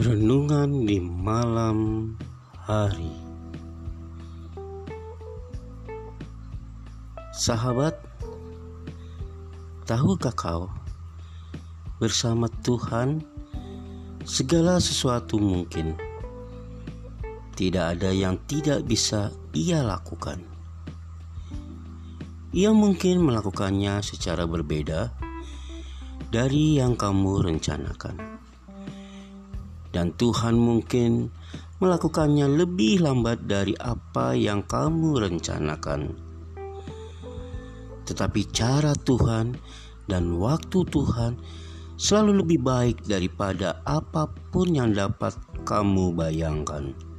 Renungan di malam hari. Sahabat, tahukah kau bersama Tuhan segala sesuatu mungkin. Tidak ada yang tidak bisa ia lakukan. Ia mungkin melakukannya secara berbeda dari yang kamu rencanakan dan Tuhan mungkin melakukannya lebih lambat dari apa yang kamu rencanakan. Tetapi cara Tuhan dan waktu Tuhan selalu lebih baik daripada apa pun yang dapat kamu bayangkan.